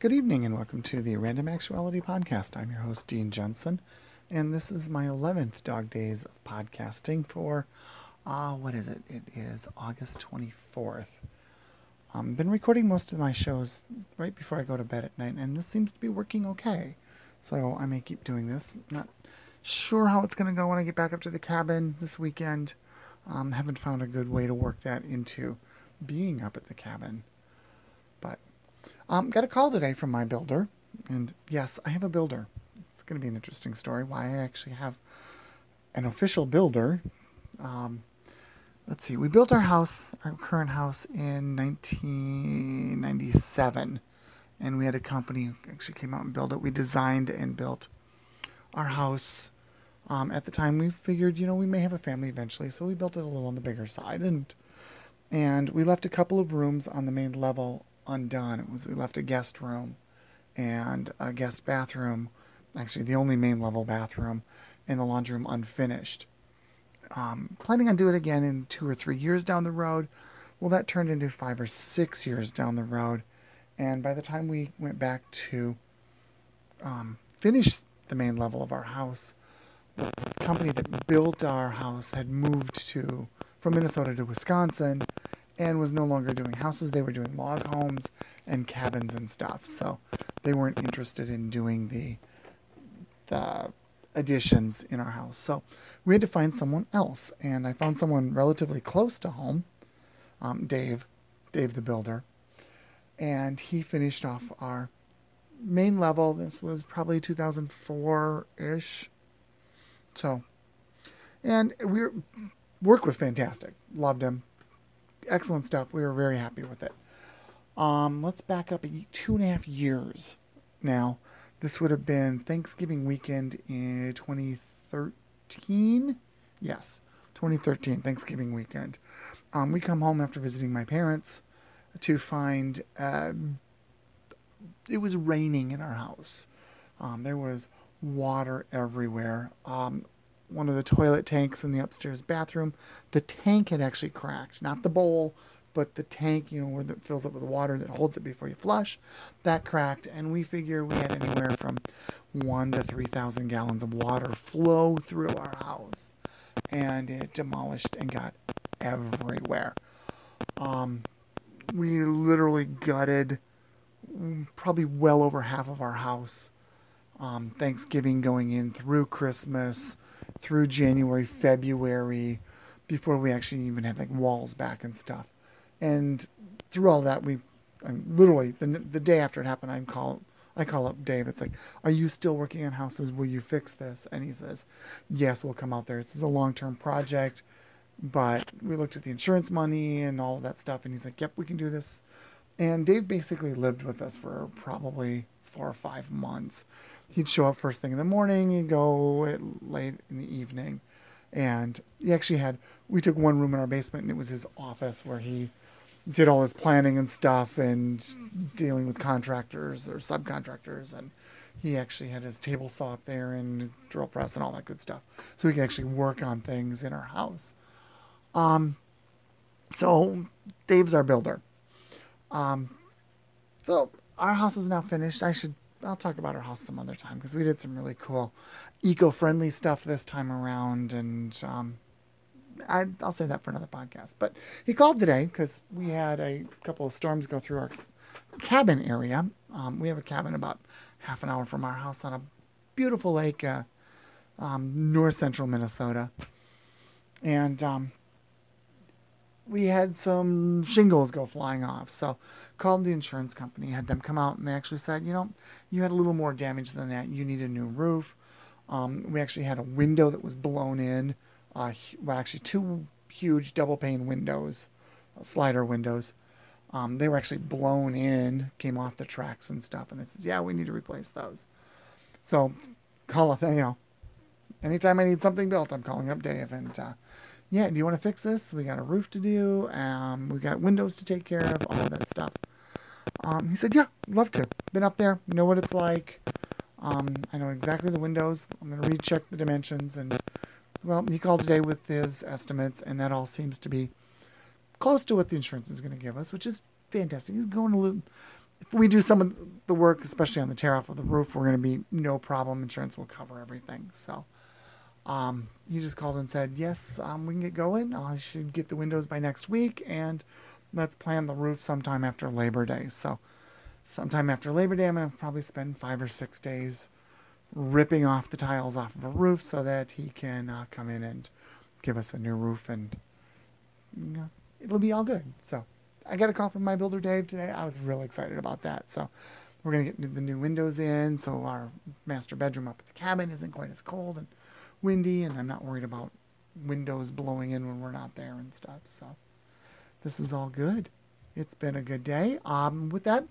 Good evening and welcome to the Random Actuality Podcast. I'm your host, Dean Jensen, and this is my 11th Dog Days of podcasting for, uh, what is it? It is August 24th. I've um, been recording most of my shows right before I go to bed at night, and this seems to be working okay. So I may keep doing this. Not sure how it's going to go when I get back up to the cabin this weekend. Um, haven't found a good way to work that into being up at the cabin. Um, got a call today from my builder, and yes, I have a builder. It's going to be an interesting story. Why I actually have an official builder. Um, let's see. We built our house, our current house, in 1997, and we had a company who actually came out and built it. We designed and built our house. Um, at the time, we figured, you know, we may have a family eventually, so we built it a little on the bigger side, and and we left a couple of rooms on the main level undone. It was we left a guest room and a guest bathroom, actually the only main level bathroom, and the laundry room unfinished. Um, planning on doing it again in two or three years down the road. Well, that turned into five or six years down the road, and by the time we went back to um, finish the main level of our house, the company that built our house had moved to from Minnesota to Wisconsin and was no longer doing houses. They were doing log homes and cabins and stuff. So they weren't interested in doing the the additions in our house. So we had to find someone else, and I found someone relatively close to home, um, Dave, Dave the builder, and he finished off our main level. This was probably 2004 ish. So, and we work was fantastic. Loved him excellent stuff. We were very happy with it. Um, let's back up two and a half years now. This would have been Thanksgiving weekend in 2013. Yes, 2013, Thanksgiving weekend. Um, we come home after visiting my parents to find uh, it was raining in our house. Um, there was water everywhere. Um, one of the toilet tanks in the upstairs bathroom. The tank had actually cracked, not the bowl, but the tank, you know, where it fills up with water that holds it before you flush, that cracked, and we figure we had anywhere from one to three thousand gallons of water flow through our house, and it demolished and got everywhere. Um, we literally gutted probably well over half of our house. Um, Thanksgiving going in through Christmas through January, February, before we actually even had like walls back and stuff. And through all that, we I mean, literally the the day after it happened, I call I call up Dave. It's like, "Are you still working on houses? Will you fix this?" And he says, "Yes, we'll come out there. Is a long term project." But we looked at the insurance money and all of that stuff, and he's like, "Yep, we can do this." And Dave basically lived with us for probably four or five months he'd show up first thing in the morning and go late in the evening. And he actually had, we took one room in our basement and it was his office where he did all his planning and stuff and dealing with contractors or subcontractors. And he actually had his table saw up there and drill press and all that good stuff. So he could actually work on things in our house. Um, so Dave's our builder. Um, so our house is now finished. I should I'll talk about our house some other time because we did some really cool eco-friendly stuff this time around, and um, I, will say that for another podcast. But he called today because we had a couple of storms go through our cabin area. Um, we have a cabin about half an hour from our house on a beautiful lake, uh, um, north central Minnesota, and um, we had some shingles go flying off. So called the insurance company, had them come out, and they actually said, you know, you had a little more damage than that. You need a new roof. Um, we actually had a window that was blown in. Uh, well, actually, two huge double pane windows, uh, slider windows. Um, they were actually blown in, came off the tracks and stuff. And they says, yeah, we need to replace those. So call up, you know, anytime I need something built, I'm calling up Dave and. Uh, yeah, do you want to fix this? We got a roof to do. Um, we got windows to take care of, all of that stuff. Um, he said, yeah, love to. Been up there, know what it's like. Um, I know exactly the windows. I'm going to recheck the dimensions. And, well, he called today with his estimates, and that all seems to be close to what the insurance is going to give us, which is fantastic. He's going a little, if we do some of the work, especially on the tear off of the roof, we're going to be no problem. Insurance will cover everything. So um, he just called and said, yes, um, we can get going. I should get the windows by next week, and let's plan the roof sometime after Labor Day. So sometime after Labor Day, I'm going to probably spend five or six days ripping off the tiles off of a roof so that he can uh, come in and give us a new roof and you know, it'll be all good. So I got a call from my builder Dave today. I was really excited about that. So we're gonna get the new windows in, so our master bedroom up at the cabin isn't quite as cold and windy, and I'm not worried about windows blowing in when we're not there and stuff. So this is all good. It's been a good day. Um, with that,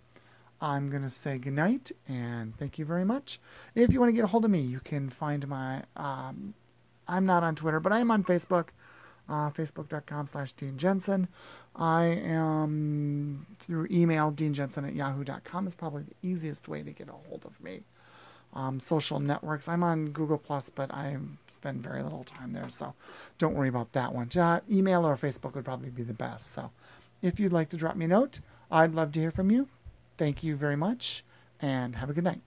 I'm going to say goodnight and thank you very much. If you want to get a hold of me, you can find my, um, I'm not on Twitter, but I am on Facebook, uh, facebook.com slash Dean Jensen. I am through email, deanjensen at yahoo.com is probably the easiest way to get a hold of me. Um, social networks, I'm on Google Plus, but I spend very little time there, so don't worry about that one. Just email or Facebook would probably be the best. So if you'd like to drop me a note, I'd love to hear from you. Thank you very much and have a good night.